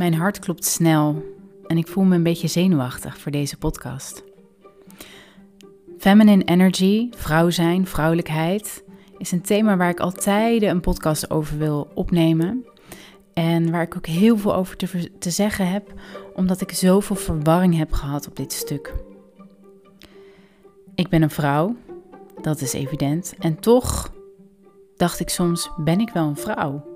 Mijn hart klopt snel en ik voel me een beetje zenuwachtig voor deze podcast. Feminine energy, vrouw zijn, vrouwelijkheid, is een thema waar ik altijd een podcast over wil opnemen. En waar ik ook heel veel over te, te zeggen heb, omdat ik zoveel verwarring heb gehad op dit stuk. Ik ben een vrouw, dat is evident. En toch dacht ik soms: ben ik wel een vrouw?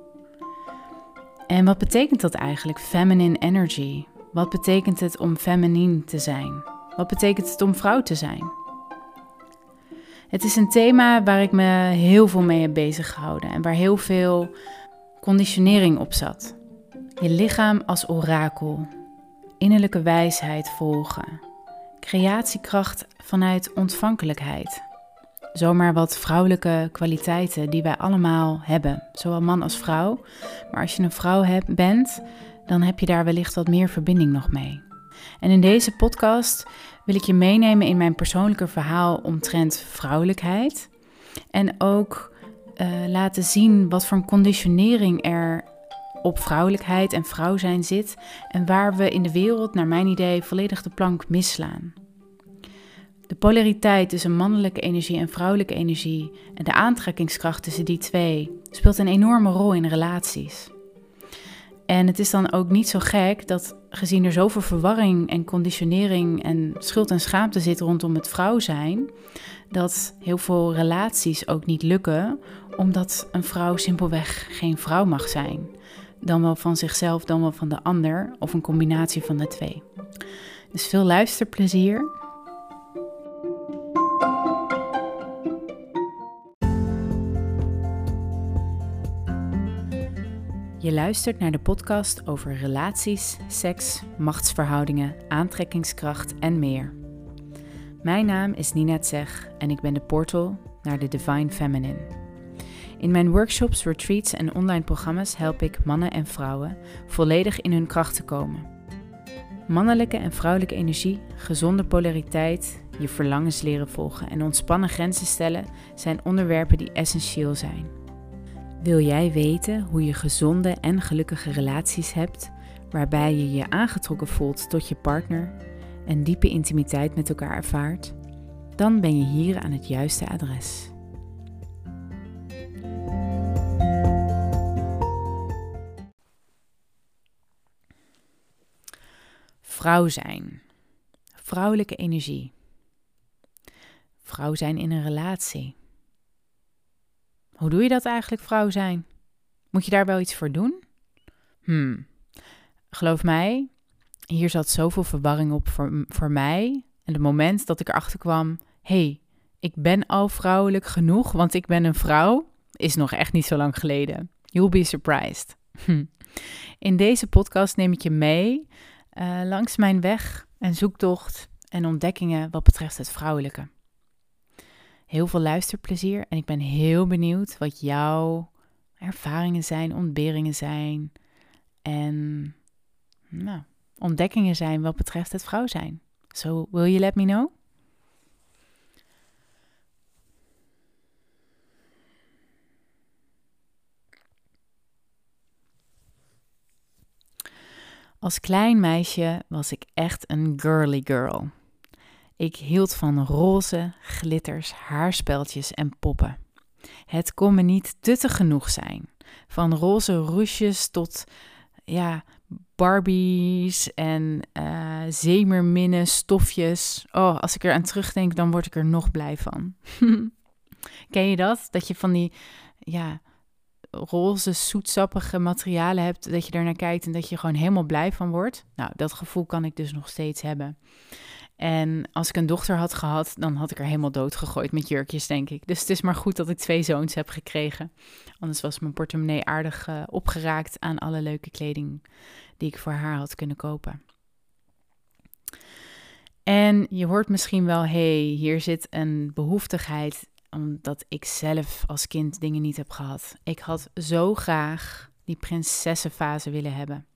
En wat betekent dat eigenlijk, feminine energy? Wat betekent het om feminien te zijn? Wat betekent het om vrouw te zijn? Het is een thema waar ik me heel veel mee heb bezig gehouden en waar heel veel conditionering op zat. Je lichaam als orakel, innerlijke wijsheid volgen, creatiekracht vanuit ontvankelijkheid. Zomaar wat vrouwelijke kwaliteiten die wij allemaal hebben, zowel man als vrouw. Maar als je een vrouw bent, dan heb je daar wellicht wat meer verbinding nog mee. En in deze podcast wil ik je meenemen in mijn persoonlijke verhaal omtrent vrouwelijkheid. En ook uh, laten zien wat voor een conditionering er op vrouwelijkheid en vrouw zijn zit. En waar we in de wereld, naar mijn idee, volledig de plank misslaan. De polariteit tussen mannelijke energie en vrouwelijke energie en de aantrekkingskracht tussen die twee speelt een enorme rol in relaties. En het is dan ook niet zo gek dat, gezien er zoveel verwarring en conditionering en schuld en schaamte zit rondom het vrouw zijn, dat heel veel relaties ook niet lukken, omdat een vrouw simpelweg geen vrouw mag zijn. Dan wel van zichzelf, dan wel van de ander, of een combinatie van de twee. Dus veel luisterplezier. Je luistert naar de podcast over relaties, seks, machtsverhoudingen, aantrekkingskracht en meer. Mijn naam is Nina Tseg en ik ben de portal naar de Divine Feminine. In mijn workshops, retreats en online programma's help ik mannen en vrouwen volledig in hun kracht te komen. Mannelijke en vrouwelijke energie, gezonde polariteit, je verlangens leren volgen en ontspannen grenzen stellen zijn onderwerpen die essentieel zijn. Wil jij weten hoe je gezonde en gelukkige relaties hebt, waarbij je je aangetrokken voelt tot je partner en diepe intimiteit met elkaar ervaart? Dan ben je hier aan het juiste adres. Vrouw zijn. Vrouwelijke energie. Vrouw zijn in een relatie. Hoe doe je dat eigenlijk, vrouw zijn? Moet je daar wel iets voor doen? Hmm. Geloof mij, hier zat zoveel verwarring op voor, voor mij. En het moment dat ik erachter kwam: hey, ik ben al vrouwelijk genoeg, want ik ben een vrouw, is nog echt niet zo lang geleden. You'll be surprised. Hm. In deze podcast neem ik je mee uh, langs mijn weg en zoektocht en ontdekkingen wat betreft het vrouwelijke. Heel veel luisterplezier en ik ben heel benieuwd wat jouw ervaringen zijn, ontberingen zijn en nou, ontdekkingen zijn wat betreft het vrouw zijn. So, will you let me know? Als klein meisje was ik echt een girly girl. Ik hield van roze, glitters, haarspeltjes en poppen. Het kon me niet te genoeg zijn. Van roze roesjes tot ja, Barbies en uh, zeemerminnen, stofjes. Oh, als ik er aan terugdenk, dan word ik er nog blij van. Ken je dat? Dat je van die ja, roze, zoetsappige materialen hebt, dat je er naar kijkt en dat je gewoon helemaal blij van wordt. Nou, dat gevoel kan ik dus nog steeds hebben. En als ik een dochter had gehad, dan had ik er helemaal dood gegooid met jurkjes, denk ik. Dus het is maar goed dat ik twee zoons heb gekregen. Anders was mijn portemonnee aardig uh, opgeraakt aan alle leuke kleding die ik voor haar had kunnen kopen. En je hoort misschien wel, hey, hier zit een behoeftigheid omdat ik zelf als kind dingen niet heb gehad. Ik had zo graag die prinsessenfase willen hebben.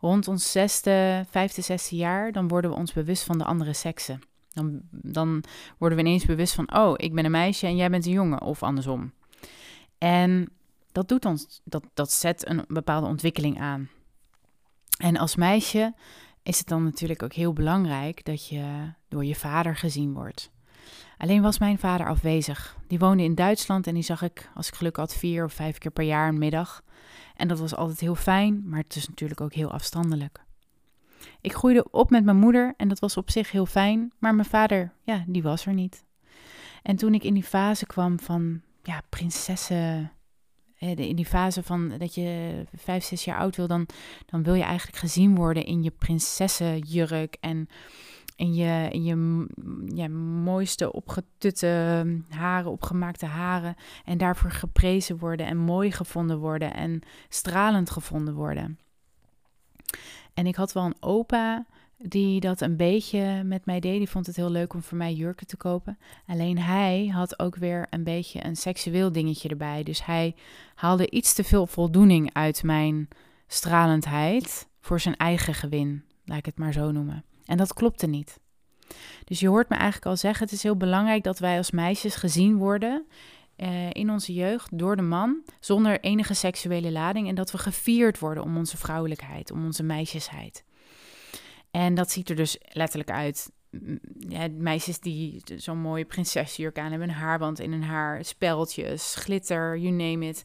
Rond ons zesde, vijfde, zesde jaar, dan worden we ons bewust van de andere seksen. Dan, dan worden we ineens bewust van, oh, ik ben een meisje en jij bent een jongen, of andersom. En dat doet ons, dat, dat zet een bepaalde ontwikkeling aan. En als meisje is het dan natuurlijk ook heel belangrijk dat je door je vader gezien wordt. Alleen was mijn vader afwezig. Die woonde in Duitsland en die zag ik, als ik geluk had, vier of vijf keer per jaar een middag. En dat was altijd heel fijn, maar het is natuurlijk ook heel afstandelijk. Ik groeide op met mijn moeder en dat was op zich heel fijn, maar mijn vader, ja, die was er niet. En toen ik in die fase kwam van, ja, prinsessen, in die fase van dat je vijf, zes jaar oud wil, dan, dan wil je eigenlijk gezien worden in je prinsessenjurk en in je, in je mooiste opgetutte haren, opgemaakte haren. En daarvoor geprezen worden en mooi gevonden worden en stralend gevonden worden. En ik had wel een opa die dat een beetje met mij deed. Die vond het heel leuk om voor mij jurken te kopen. Alleen hij had ook weer een beetje een seksueel dingetje erbij. Dus hij haalde iets te veel voldoening uit mijn stralendheid voor zijn eigen gewin, laat ik het maar zo noemen. En dat klopte niet. Dus je hoort me eigenlijk al zeggen: het is heel belangrijk dat wij als meisjes gezien worden uh, in onze jeugd door de man zonder enige seksuele lading en dat we gevierd worden om onze vrouwelijkheid, om onze meisjesheid. En dat ziet er dus letterlijk uit. Ja, meisjes die zo'n mooie prinsesjurk aan hebben, een haarband in hun haar, speldjes, glitter, you name it.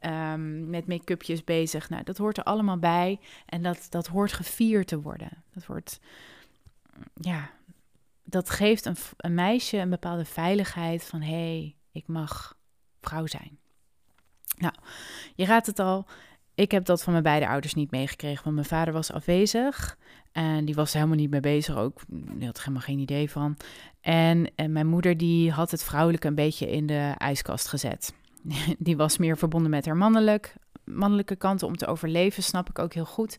Um, met make-upjes bezig. Nou, dat hoort er allemaal bij. En dat, dat hoort gevierd te worden. Dat wordt, ja, dat geeft een, meisje een bepaalde veiligheid van hé, hey, ik mag vrouw zijn. Nou, je raadt het al. Ik heb dat van mijn beide ouders niet meegekregen, want mijn vader was afwezig. En die was er helemaal niet mee bezig, ook. Had er helemaal geen idee van. En, en mijn moeder die had het vrouwelijke een beetje in de ijskast gezet. Die was meer verbonden met haar mannelijk, mannelijke kanten om te overleven, snap ik ook heel goed.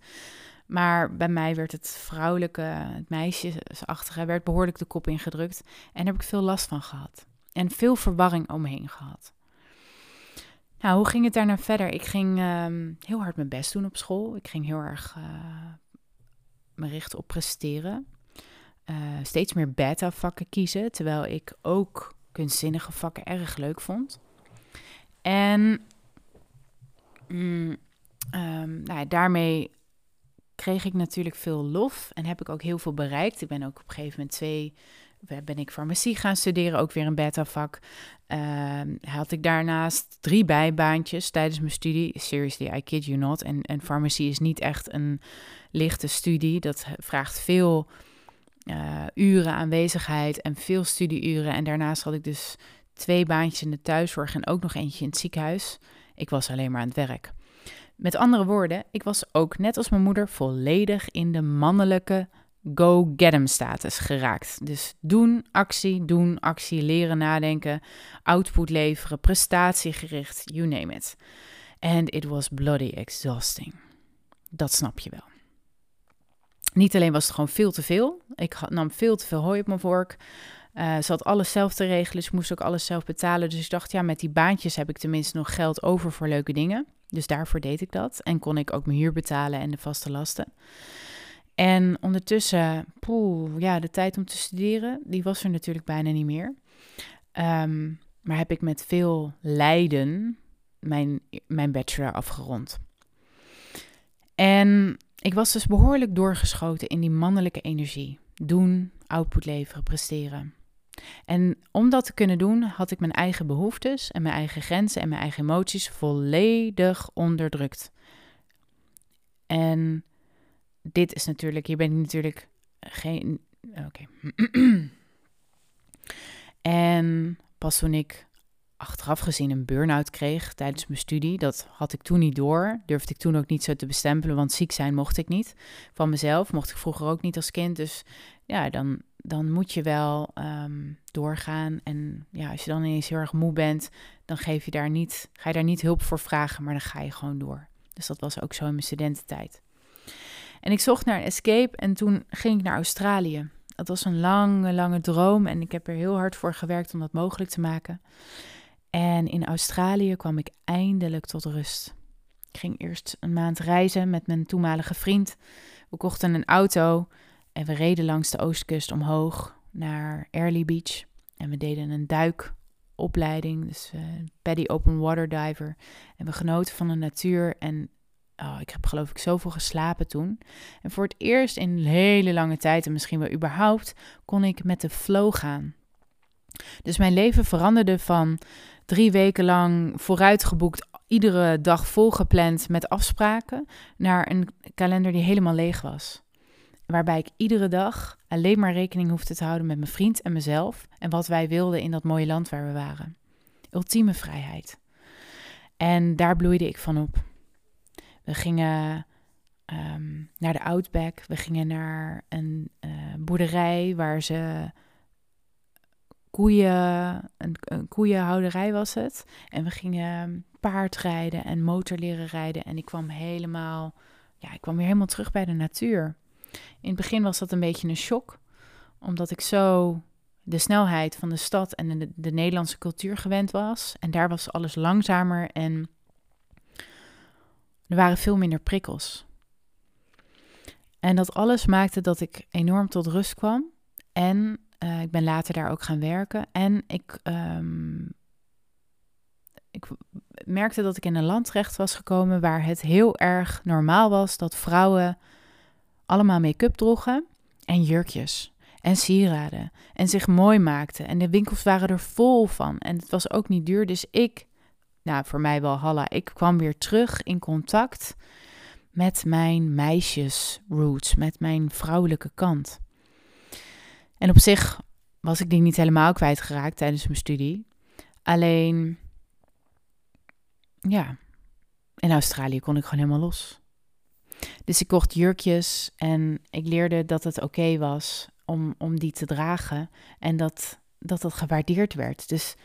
Maar bij mij werd het vrouwelijke, het meisjesachtige, werd behoorlijk de kop ingedrukt. En daar heb ik veel last van gehad. En veel verwarring omheen gehad. Nou, hoe ging het daarna verder? Ik ging ehm, heel hard mijn best doen op school. Ik ging heel erg uh, me richten op presteren. Uh, steeds meer beta-vakken kiezen, terwijl ik ook kunstzinnige vakken erg leuk vond. En mm, um, nou ja, daarmee kreeg ik natuurlijk veel lof en heb ik ook heel veel bereikt. Ik ben ook op een gegeven moment twee, ben ik farmacie gaan studeren, ook weer een beta-vak. Uh, had ik daarnaast drie bijbaantjes tijdens mijn studie. Seriously, I kid you not. En, en farmacie is niet echt een lichte studie. Dat vraagt veel uh, uren aanwezigheid en veel studieuren. En daarnaast had ik dus twee baantjes in de thuiszorg en ook nog eentje in het ziekenhuis. Ik was alleen maar aan het werk. Met andere woorden, ik was ook net als mijn moeder volledig in de mannelijke go-get-em status geraakt. Dus doen, actie, doen, actie, leren nadenken, output leveren, prestatiegericht, you name it. And it was bloody exhausting. Dat snap je wel. Niet alleen was het gewoon veel te veel. Ik nam veel te veel hooi op mijn vork. Uh, ze had alles zelf te regelen, ik moest ook alles zelf betalen. Dus ik dacht, ja, met die baantjes heb ik tenminste nog geld over voor leuke dingen. Dus daarvoor deed ik dat. En kon ik ook mijn huur betalen en de vaste lasten. En ondertussen, poeh, ja, de tijd om te studeren, die was er natuurlijk bijna niet meer. Um, maar heb ik met veel lijden mijn, mijn bachelor afgerond. En ik was dus behoorlijk doorgeschoten in die mannelijke energie. Doen, output leveren, presteren. En om dat te kunnen doen, had ik mijn eigen behoeftes en mijn eigen grenzen en mijn eigen emoties volledig onderdrukt. En dit is natuurlijk, hier ben ik natuurlijk geen. Oké. en pas toen ik achteraf gezien een burn-out kreeg tijdens mijn studie. Dat had ik toen niet door. Durfde ik toen ook niet zo te bestempelen, want ziek zijn mocht ik niet. Van mezelf mocht ik vroeger ook niet als kind. Dus ja, dan, dan moet je wel um, doorgaan. En ja, als je dan ineens heel erg moe bent, dan geef je daar niet, ga je daar niet hulp voor vragen, maar dan ga je gewoon door. Dus dat was ook zo in mijn studententijd. En ik zocht naar een escape en toen ging ik naar Australië. Dat was een lange, lange droom en ik heb er heel hard voor gewerkt om dat mogelijk te maken. En in Australië kwam ik eindelijk tot rust. Ik ging eerst een maand reizen met mijn toenmalige vriend. We kochten een auto en we reden langs de oostkust omhoog naar Early Beach. En we deden een duikopleiding, dus uh, Paddy Open Water Diver. En we genoten van de natuur. En oh, ik heb geloof ik zoveel geslapen toen. En voor het eerst in een hele lange tijd, en misschien wel überhaupt, kon ik met de flow gaan. Dus mijn leven veranderde van drie weken lang vooruitgeboekt, iedere dag volgepland met afspraken, naar een kalender die helemaal leeg was. Waarbij ik iedere dag alleen maar rekening hoefde te houden met mijn vriend en mezelf en wat wij wilden in dat mooie land waar we waren. Ultieme vrijheid. En daar bloeide ik van op. We gingen ehm, naar de Outback. We gingen naar een uh, boerderij waar ze koeien, een, een, koeienhouderij was het. En we gingen paardrijden en motor leren rijden. En ik kwam helemaal, ja, ik kwam weer helemaal terug bij de natuur. In het begin was dat een beetje een shock, omdat ik zo de snelheid van de stad en de, de Nederlandse cultuur gewend was. En daar was alles langzamer en er waren veel minder prikkels. En dat alles maakte dat ik enorm tot rust kwam. En uh, ik ben later daar ook gaan werken. En ik, um, ik merkte dat ik in een land terecht was gekomen waar het heel erg normaal was dat vrouwen allemaal make-up droegen en jurkjes en sieraden en zich mooi maakten. En de winkels waren er vol van. En het was ook niet duur. Dus ik, nou voor mij wel halla, ik kwam weer terug in contact met mijn meisjesroots, met mijn vrouwelijke kant. En op zich was ik die niet helemaal kwijtgeraakt tijdens mijn studie. Alleen, ja, in Australië kon ik gewoon helemaal los. Dus ik kocht jurkjes en ik leerde dat het oké was om, om die te dragen en dat, dat dat gewaardeerd werd. Dus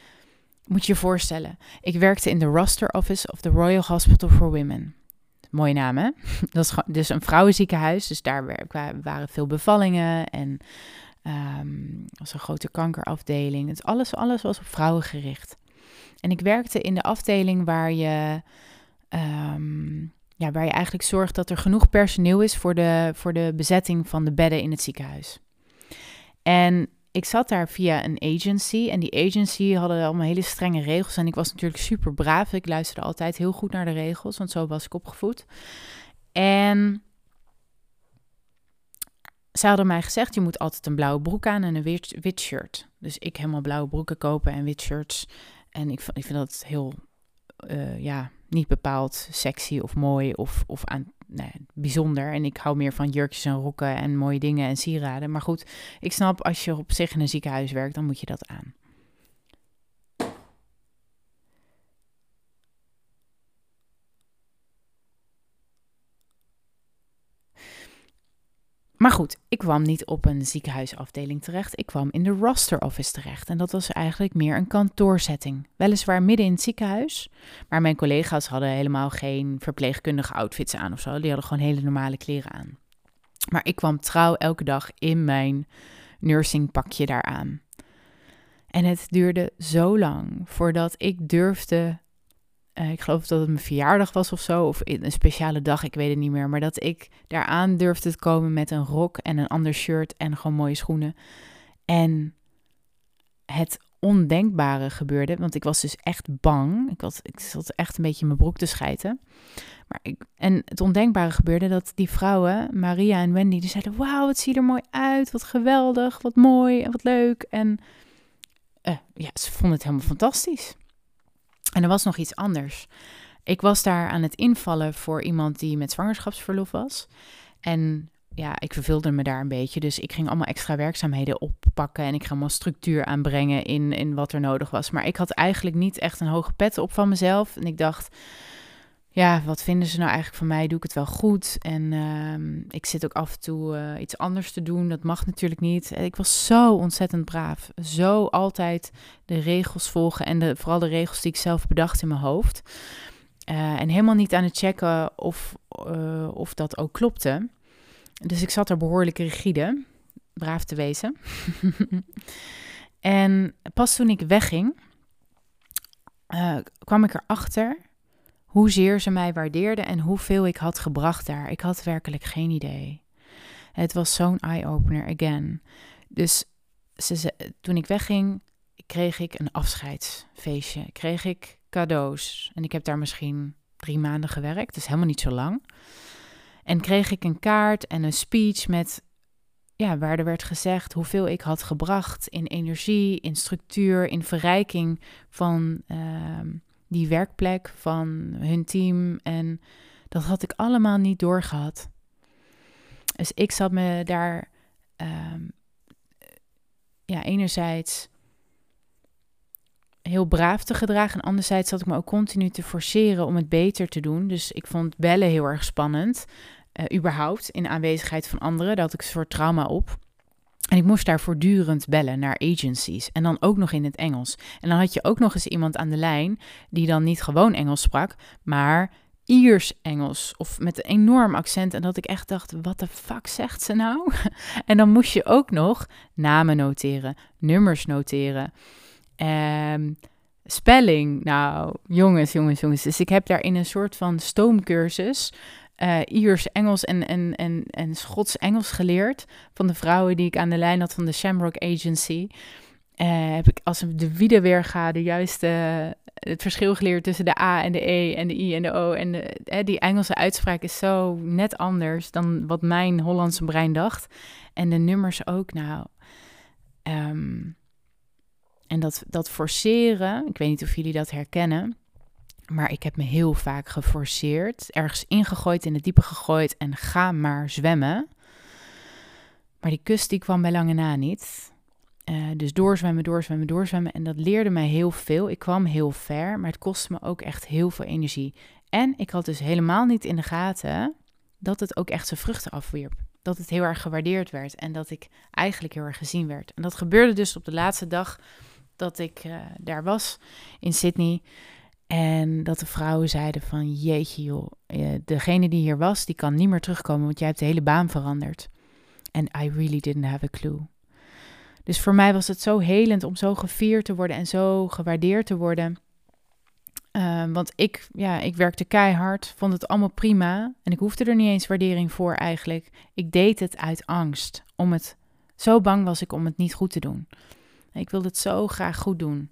moet je je voorstellen, ik werkte in de roster office of the Royal Hospital for Women. Mooie naam, hè? Dat is dus een vrouwenziekenhuis, dus daar waren veel bevallingen en um, was een grote kankerafdeling. Het alles, alles was op vrouwen gericht. En ik werkte in de afdeling waar je, um, ja, waar je eigenlijk zorgt dat er genoeg personeel is voor de, voor de bezetting van de bedden in het ziekenhuis. En ik zat daar via een agency en die agency hadden allemaal hele strenge regels. En ik was natuurlijk super braaf. Ik luisterde altijd heel goed naar de regels, want zo was ik opgevoed. En ze hadden mij gezegd, je moet altijd een blauwe broek aan en een wit, shirt. Dus ik helemaal blauwe broeken kopen en wit shirts. En ik, ik vind dat heel, uh, ja, niet bepaald sexy of mooi of, of aan, nee, bijzonder. En ik hou meer van jurkjes en rokken en mooie dingen en sieraden. Maar goed, ik snap als je op zich in een ziekenhuis werkt, dan moet je dat aan. Maar goed, ik kwam niet op een ziekenhuisafdeling terecht. Ik kwam in de roster office terecht. En dat was eigenlijk meer een kantoorsetting. Weliswaar midden in het ziekenhuis. Maar mijn collega's hadden helemaal geen verpleegkundige outfits aan of zo. Die hadden gewoon hele normale kleren aan. Maar ik kwam trouw elke dag in mijn nursingpakje daaraan. En het duurde zo lang voordat ik durfde uh, ik geloof dat het mijn verjaardag was of zo, of een speciale dag, ik weet het niet meer. Maar dat ik daaraan durfde te komen met een rok en een ander shirt en gewoon mooie schoenen. En het ondenkbare gebeurde, want ik was dus echt bang. Ik, had, ik zat echt een beetje in mijn broek te schijten. Maar ik, en het ondenkbare gebeurde dat die vrouwen, Maria en Wendy, die zeiden: Wauw, wat zie je er mooi uit, wat geweldig, wat mooi en wat leuk. En uh, ja, ze vonden het helemaal fantastisch. En er was nog iets anders. Ik was daar aan het invallen voor iemand die met zwangerschapsverlof was. En ja, ik verveelde me daar een beetje. Dus ik ging allemaal extra werkzaamheden oppakken. En ik ging allemaal structuur aanbrengen in, in wat er nodig was. Maar ik had eigenlijk niet echt een hoge pet op van mezelf. En ik dacht, ja, wat vinden ze nou eigenlijk van mij? Doe ik het wel goed? En uh, ik zit ook af en toe uh, iets anders te doen. Dat mag natuurlijk niet. Ik was zo ontzettend braaf. Zo altijd de regels volgen. En de, vooral de regels die ik zelf bedacht in mijn hoofd. Uh, en helemaal niet aan het checken of, of dat ook klopte. Dus ik zat er behoorlijk rigide. Braaf te wezen. en pas toen ik wegging, kwam ik erachter hoezeer ze mij waardeerden en hoeveel ik had gebracht daar. Ik had werkelijk geen idee. Het was zo'n eye-opener again. Dus toen ik wegging, kreeg ik een afscheidsfeestje. Kreeg ik cadeaus. En ik heb daar misschien drie maanden gewerkt, dus helemaal niet zo lang. En kreeg ik een kaart en een speech met, ja, waar er werd gezegd hoeveel ik had gebracht in energie, in structuur, in verrijking van ehm, die werkplek, van hun team. En dat had ik allemaal niet doorgehad. Dus ik zat me daar, ehm, ja, enerzijds heel braaf te gedragen. En anderzijds zat ik me ook continu te forceren om het beter te doen. Dus ik vond bellen heel erg spannend. Uh, überhaupt in aanwezigheid van anderen. Daar had ik een soort trauma op. En ik moest daar voortdurend bellen naar agencies. En dan ook nog in het Engels. En dan had je ook nog eens iemand aan de lijn die dan niet gewoon Engels sprak, maar Iers Engels of met een enorm accent. En dat ik echt dacht, wat de fuck zegt ze nou? en dan moest je ook nog namen noteren, nummers noteren. Um, spelling, nou, jongens, jongens, jongens. Dus ik heb daar in een soort van stoomcursus uh, Iers Engels en, en, en, en Schots-Engels geleerd. Van de vrouwen die ik aan de lijn had van de Shamrock Agency. Uh, heb ik als de wieder weer ga de juiste, het verschil geleerd tussen de A en de E en de I en de O. En de, die Engelse uitspraak is zo net anders dan wat mijn Hollandse brein dacht. En de nummers ook, nou. Um, en dat, dat forceren, ik weet niet of jullie dat herkennen, maar ik heb me heel vaak geforceerd, ergens ingegooid, in het diepe gegooid en ga maar zwemmen. Maar die kust die kwam bij lange na niet. Uh, dus doorzwemmen, doorzwemmen, doorzwemmen. En dat leerde mij heel veel. Ik kwam heel ver, maar het kostte me ook echt heel veel energie. En ik had dus helemaal niet in de gaten dat het ook echt zijn vruchten afwierp. Dat het heel erg gewaardeerd werd en dat ik eigenlijk heel erg gezien werd. En dat gebeurde dus op de laatste dag dat ik uh, daar was in Sydney. En dat de vrouwen zeiden van jeetje joh, uh, degene die hier was, die kan niet meer terugkomen, want jij hebt de hele baan veranderd. En I really didn't have a clue. Dus voor mij was het zo helend om zo gevierd te worden en zo gewaardeerd te worden. Uh, want ik, ja, ik werkte keihard, vond het allemaal prima. En ik hoefde er niet eens waardering voor eigenlijk. Ik deed het uit angst. Om het, zo bang was ik om het niet goed te doen. Ik wilde het zo graag goed doen.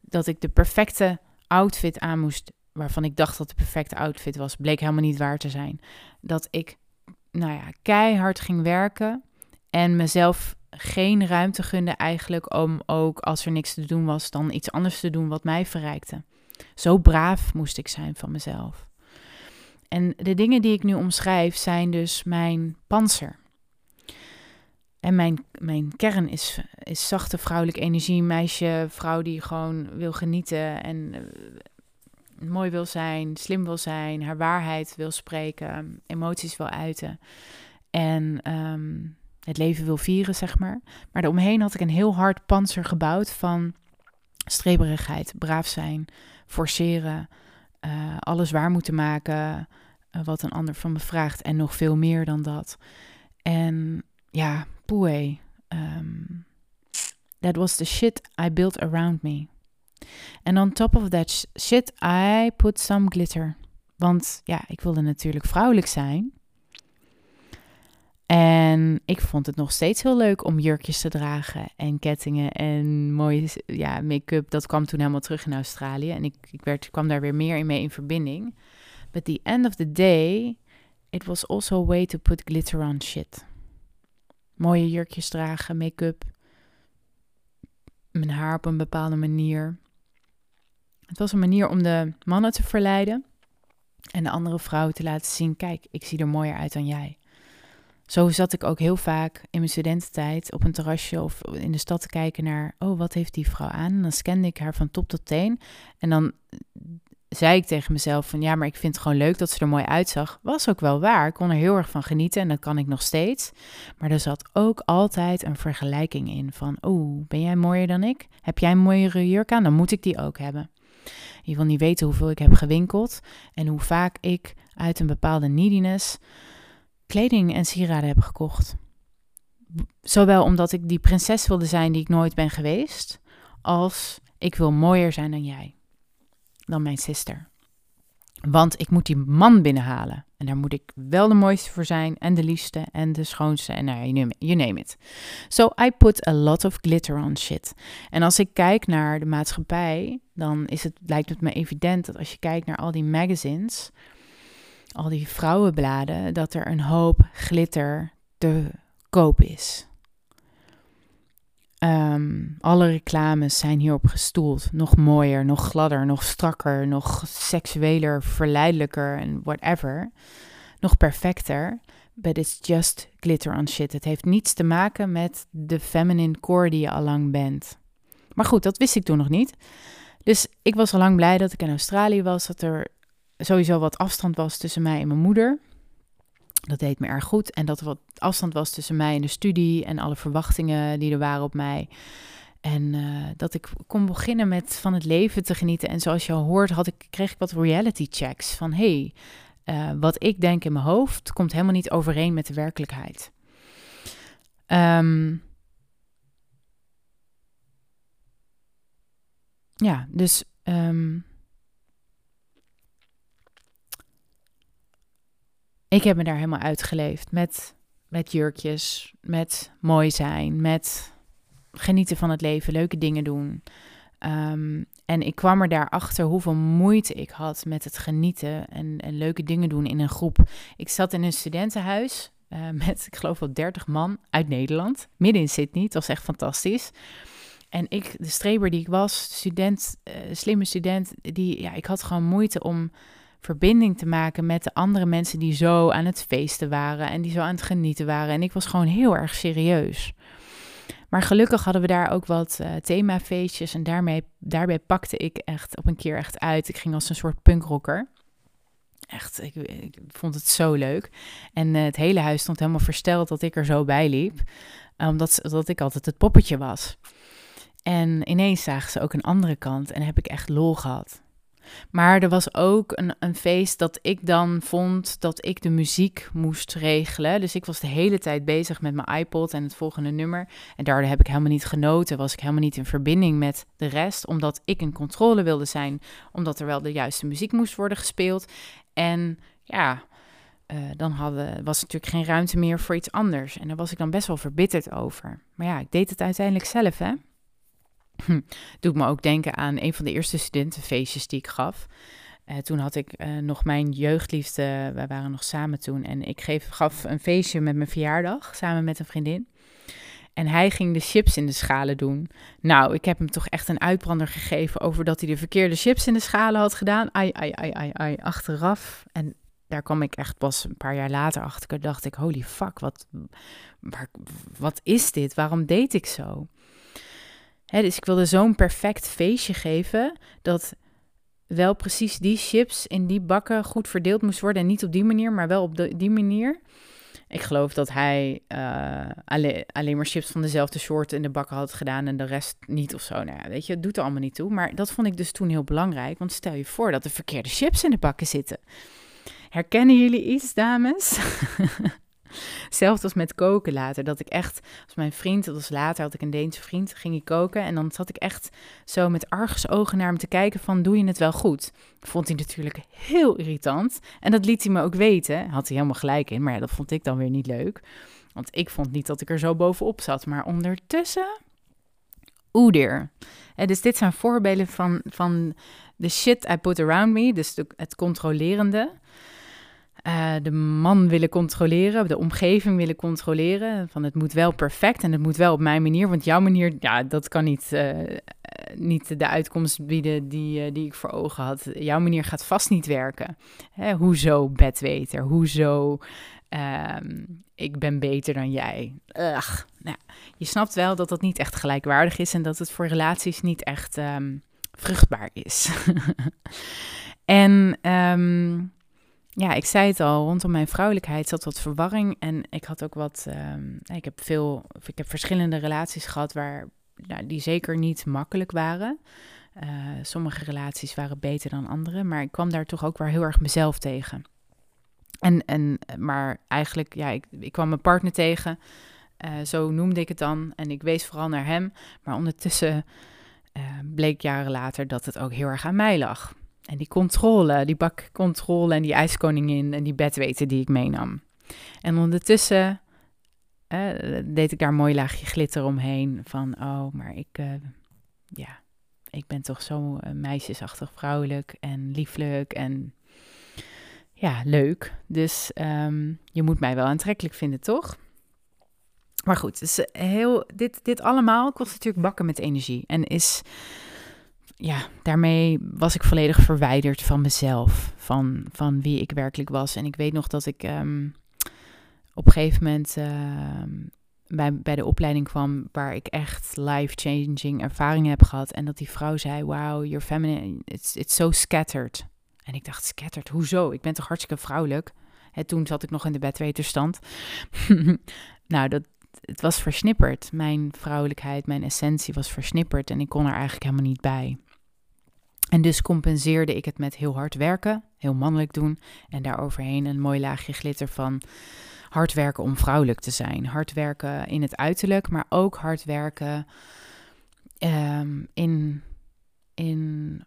Dat ik de perfecte outfit aan moest, waarvan ik dacht dat de perfecte outfit was, bleek helemaal niet waar te zijn. Dat ik, nou ja, keihard ging werken en mezelf geen ruimte gunde eigenlijk om ook als er niks te doen was, dan iets anders te doen wat mij verrijkte. Zo braaf moest ik zijn van mezelf. En de dingen die ik nu omschrijf zijn dus mijn panzer. En mijn, mijn kern is, is zachte vrouwelijke energie. Meisje, vrouw die gewoon wil genieten en uh, mooi wil zijn, slim wil zijn, haar waarheid wil spreken, emoties wil uiten. En um, het leven wil vieren, zeg maar. Maar daaromheen had ik een heel hard panzer gebouwd van streberigheid, braaf zijn, forceren, uh, alles waar moeten maken, uh, wat een ander van me vraagt en nog veel meer dan dat. En ja, poei. Um, that was the shit I built around me. And on top of that shit, I put some glitter. Want ja, ik wilde natuurlijk vrouwelijk zijn. En ik vond het nog steeds heel leuk om jurkjes te dragen en kettingen en mooie ja, make-up. Dat kwam toen helemaal terug in Australië en ik, ik werd, kwam daar weer meer in mee in verbinding. But the end of the day, it was also a way to put glitter on shit mooie jurkjes dragen, make-up, mijn haar op een bepaalde manier. Het was een manier om de mannen te verleiden en de andere vrouwen te laten zien: kijk, ik zie er mooier uit dan jij. Zo zat ik ook heel vaak in mijn studententijd op een terrasje of in de stad te kijken naar: oh, wat heeft die vrouw aan? En dan scande ik haar van top tot teen. En dan zei ik tegen mezelf van ja, maar ik vind het gewoon leuk dat ze er mooi uitzag. Was ook wel waar. Ik kon er heel erg van genieten en dat kan ik nog steeds. Maar er zat ook altijd een vergelijking in van oh, ben jij mooier dan ik? Heb jij een mooiere jurk aan? Dan moet ik die ook hebben. Je wil niet weten hoeveel ik heb gewinkeld en hoe vaak ik uit een bepaalde neediness kleding en sieraden heb gekocht. Zowel omdat ik die prinses wilde zijn die ik nooit ben geweest, als ik wil mooier zijn dan jij dan mijn sister. Want ik moet die man binnenhalen. En daar moet ik wel de mooiste voor zijn en de liefste en de schoonste en nou, you name it. So I put a lot of glitter on shit. En als ik kijk naar de maatschappij, dan is het, lijkt het me evident dat als je kijkt naar al die magazines, al die vrouwenbladen, dat er een hoop glitter te koop is. Ehm, alle reclames zijn hierop gestoeld. Nog mooier, nog gladder, nog strakker, nog seksueler, verleidelijker en whatever. Nog perfecter. But it's just glitter on shit. Het heeft niets te maken met de feminine core die je al lang bent. Maar goed, dat wist ik toen nog niet. Dus ik was al lang blij dat ik in Australië was. Dat er sowieso wat afstand was tussen mij en mijn moeder. Dat deed me erg goed. En dat er wat afstand was tussen mij en de studie en alle verwachtingen die er waren op mij. En uh, dat ik kon beginnen met van het leven te genieten. En zoals je al hoort, had ik, kreeg ik wat reality checks. Van hey, uh, wat ik denk in mijn hoofd komt helemaal niet overeen met de werkelijkheid. Um, ja, dus um, ik heb me daar helemaal uitgeleefd met, met jurkjes, met mooi zijn, met genieten van het leven, leuke dingen doen. Um, en ik kwam er daarachter hoeveel moeite ik had met het genieten en, leuke dingen doen in een groep. Ik zat in een studentenhuis uh, met, ik geloof wel 30 man uit Nederland, midden in Sydney. Het was echt fantastisch. En ik, de streber die ik was, student, uh, slimme student, die, ja, ik had gewoon moeite om verbinding te maken met de andere mensen die zo aan het feesten waren en die zo aan het genieten waren. En ik was gewoon heel erg serieus. Maar gelukkig hadden we daar ook wat uh, themafeestjes en daarmee, daarbij pakte ik echt op een keer echt uit. Ik ging als een soort punkrocker. Echt, ik, ik vond het zo leuk. En uh, het hele huis stond helemaal versteld dat ik er zo bij liep. Omdat dat ik altijd het poppetje was. En ineens zagen ze ook een andere kant en heb ik echt lol gehad. Maar er was ook een, een feest dat ik dan vond dat ik de muziek moest regelen. Dus ik was de hele tijd bezig met mijn iPod en het volgende nummer. En daardoor heb ik helemaal niet genoten. Was ik helemaal niet in verbinding met de rest. Omdat ik in controle wilde zijn. Omdat er wel de juiste muziek moest worden gespeeld. En ja, uh, dan hadden, was natuurlijk geen ruimte meer voor iets anders. En daar was ik dan best wel verbitterd over. Maar ja, ik deed het uiteindelijk zelf, hè. Hm, doet me ook denken aan een van de eerste studentenfeestjes die ik gaf. Uh, toen had ik uh, nog mijn jeugdliefde, wij waren nog samen toen. En ik geef, gaf een feestje met mijn verjaardag, samen met een vriendin. En hij ging de chips in de schalen doen. Nou, ik heb hem toch echt een uitbrander gegeven over dat hij de verkeerde chips in de schalen had gedaan. Ai, ai, ai, ai, ai, achteraf. En daar kwam ik echt pas een paar jaar later achter. Dacht ik, holy fuck, wat, wat is dit? Waarom deed ik zo? Dus ik wilde zo'n perfect feestje geven dat wel precies die chips in die bakken goed verdeeld moest worden. En niet op die manier, maar wel op die manier. Ik geloof dat hij uh, alleen, alleen maar chips van dezelfde soort in de bakken had gedaan en de rest niet of zo. Nou ja, weet je, het doet er allemaal niet toe. Maar dat vond ik dus toen heel belangrijk. Want stel je voor dat er verkeerde chips in de bakken zitten. Herkennen jullie iets, dames? Hetzelfde als met koken later. Dat ik echt, als mijn vriend, dat was later, had ik een Deense vriend, ging ik koken. En dan zat ik echt zo met argusogen naar hem te kijken van, doe je het wel goed? Vond hij natuurlijk heel irritant. En dat liet hij me ook weten. Had hij helemaal gelijk in, maar ja, dat vond ik dan weer niet leuk. Want ik vond niet dat ik er zo bovenop zat. Maar ondertussen, oeder. dus dit zijn voorbeelden van, van de shit I put around me. Dus het controlerende. Uh, de man willen controleren, de omgeving willen controleren. Van het moet wel perfect en het moet wel op mijn manier. Want jouw manier, ja, dat kan niet, uh, niet de uitkomst bieden die, die ik voor ogen had. Jouw manier gaat vast niet werken. Hè, hoezo bedweter? Hoezo ehm, ik ben beter dan jij? Ugh. Nou, je snapt wel dat dat niet echt gelijkwaardig is en dat het voor relaties niet echt um, vruchtbaar is. en... Um, ja, ik zei het al, rondom mijn vrouwelijkheid zat wat verwarring. En ik had ook wat. Um, ik heb veel. Ik heb verschillende relaties gehad waar. Nou, die zeker niet makkelijk waren. Uh, sommige relaties waren beter dan andere. Maar ik kwam daar toch ook weer heel erg mezelf tegen. En, en, maar eigenlijk, ja, ik, ik kwam mijn partner tegen. Uh, zo noemde ik het dan. En ik wees vooral naar hem. Maar ondertussen uh, bleek jaren later dat het ook heel erg aan mij lag. En die controle, die bakcontrole en die ijskoningin en die bedweten die ik meenam. En ondertussen deed ik daar een mooi laagje glitter omheen. Van, oh, maar ik, uh, ja, ik ben toch zo uh, meisjesachtig vrouwelijk en lieflijk en ja, leuk. Dus um, je moet mij wel aantrekkelijk vinden, toch? Maar goed, dus heel, dit, dit allemaal kost natuurlijk bakken met energie. En is, ja, daarmee was ik volledig verwijderd van mezelf. Van, van wie ik werkelijk was. En ik weet nog dat ik um, op een gegeven moment uh, bij, bij de opleiding kwam waar ik echt life-changing ervaringen heb gehad. En dat die vrouw zei, wow, your feminine, it's, it's so scattered. En ik dacht, scattered, hoezo? Ik ben toch hartstikke vrouwelijk? Hè, toen zat ik nog in de bedweterstand. nou, dat, het was versnipperd. Mijn vrouwelijkheid, mijn essentie was versnipperd en ik kon er eigenlijk helemaal niet bij. En dus compenseerde ik het met heel hard werken, heel mannelijk doen en daaroverheen een mooi laagje glitter van hard werken om vrouwelijk te zijn. Hard werken in het uiterlijk, maar ook hard werken um, in, in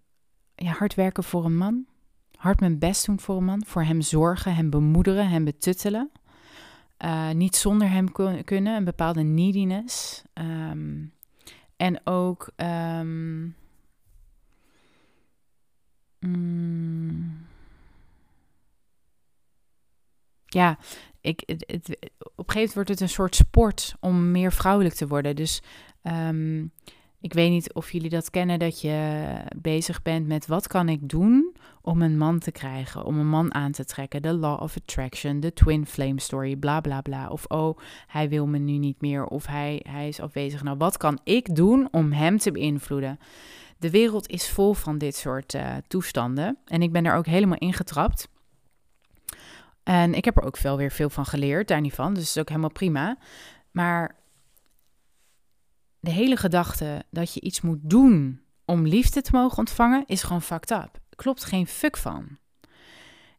ja, hard werken voor een man. Hard mijn best doen voor een man, voor hem zorgen, hem bemoederen, hem betuttelen. Uh, niet zonder hem kunnen, een bepaalde neediness. Um, en ook um, mm, ja, ik, het, op een gegeven moment wordt het een soort sport om meer vrouwelijk te worden. Dus um, ik weet niet of jullie dat kennen, dat je bezig bent met wat kan ik doen om een man te krijgen, om een man aan te trekken. De law of attraction, de twin flame story, bla bla bla. Of oh, hij wil me nu niet meer, of hij, hij is afwezig. Nou, wat kan ik doen om hem te beïnvloeden? De wereld is vol van dit soort uh, toestanden en ik ben er ook helemaal ingetrapt. En ik heb er ook veel weer veel van geleerd, daar niet van. Dus het is ook helemaal prima. Maar de hele gedachte dat je iets moet doen om liefde te mogen ontvangen, is gewoon fucked up. Klopt geen fuck van.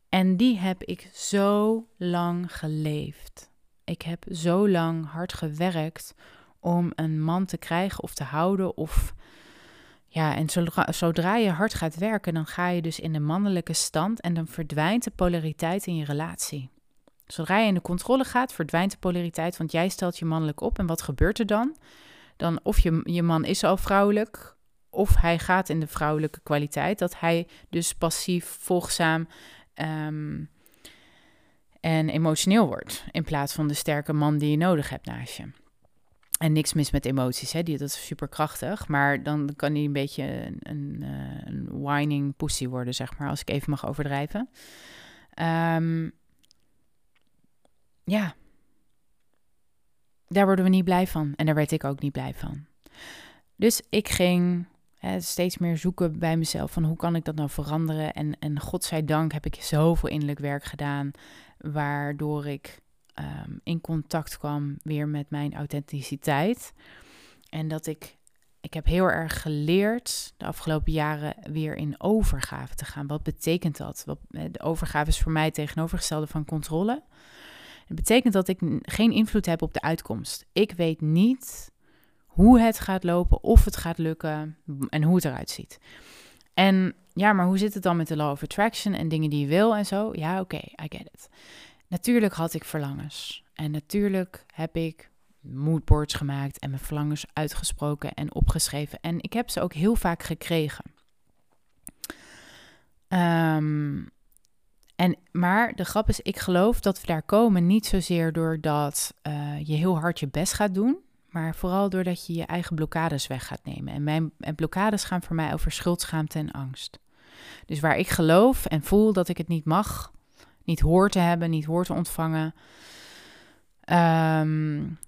En die heb ik zo lang geleefd. Ik heb zo lang hard gewerkt om een man te krijgen of te houden. Of ja, en zodra, zodra je hard gaat werken, dan ga je dus in de mannelijke stand en dan verdwijnt de polariteit in je relatie. Zodra je in de controle gaat, verdwijnt de polariteit, want jij stelt je mannelijk op. En wat gebeurt er dan? Dan of je, je man is al vrouwelijk, of hij gaat in de vrouwelijke kwaliteit. Dat hij dus passief, volgzaam ehm, en emotioneel wordt. In plaats van de sterke man die je nodig hebt naast je. En niks mis met emoties, hè? Die, dat is super krachtig. Maar dan kan hij een beetje een, eh, een whining pussy worden, zeg maar, als ik even mag overdrijven. Um, ja, daar worden we niet blij van. En daar werd ik ook niet blij van. Dus ik ging steeds meer zoeken bij mezelf van hoe kan ik dat nou veranderen. En, en godzijdank heb ik zoveel innerlijk werk gedaan, waardoor ik um, in contact kwam weer met mijn authenticiteit. En dat ik, ik heb heel erg geleerd de afgelopen jaren weer in overgave te gaan. Wat betekent dat? Wat, de overgave is voor mij tegenovergestelde van controle. Het betekent dat ik geen invloed heb op de uitkomst. Ik weet niet hoe het gaat lopen, of het gaat lukken en hoe het eruit ziet. En ja, maar hoe zit het dan met de law of attraction en dingen die je wil en zo? Ja, oké, I get it. Natuurlijk had ik verlangens. En natuurlijk heb ik moodboards gemaakt en mijn verlangens uitgesproken en opgeschreven. En ik heb ze ook heel vaak gekregen. Um, en, maar de grap is, ik geloof dat we daar komen niet zozeer doordat uh, je heel hard je best gaat doen, maar vooral doordat je je eigen blokkades weg gaat nemen. En mijn en blokkades gaan voor mij over schuldschaamte en angst. Dus waar ik geloof en voel dat ik het niet mag, niet hoor te hebben, niet hoor te ontvangen, um,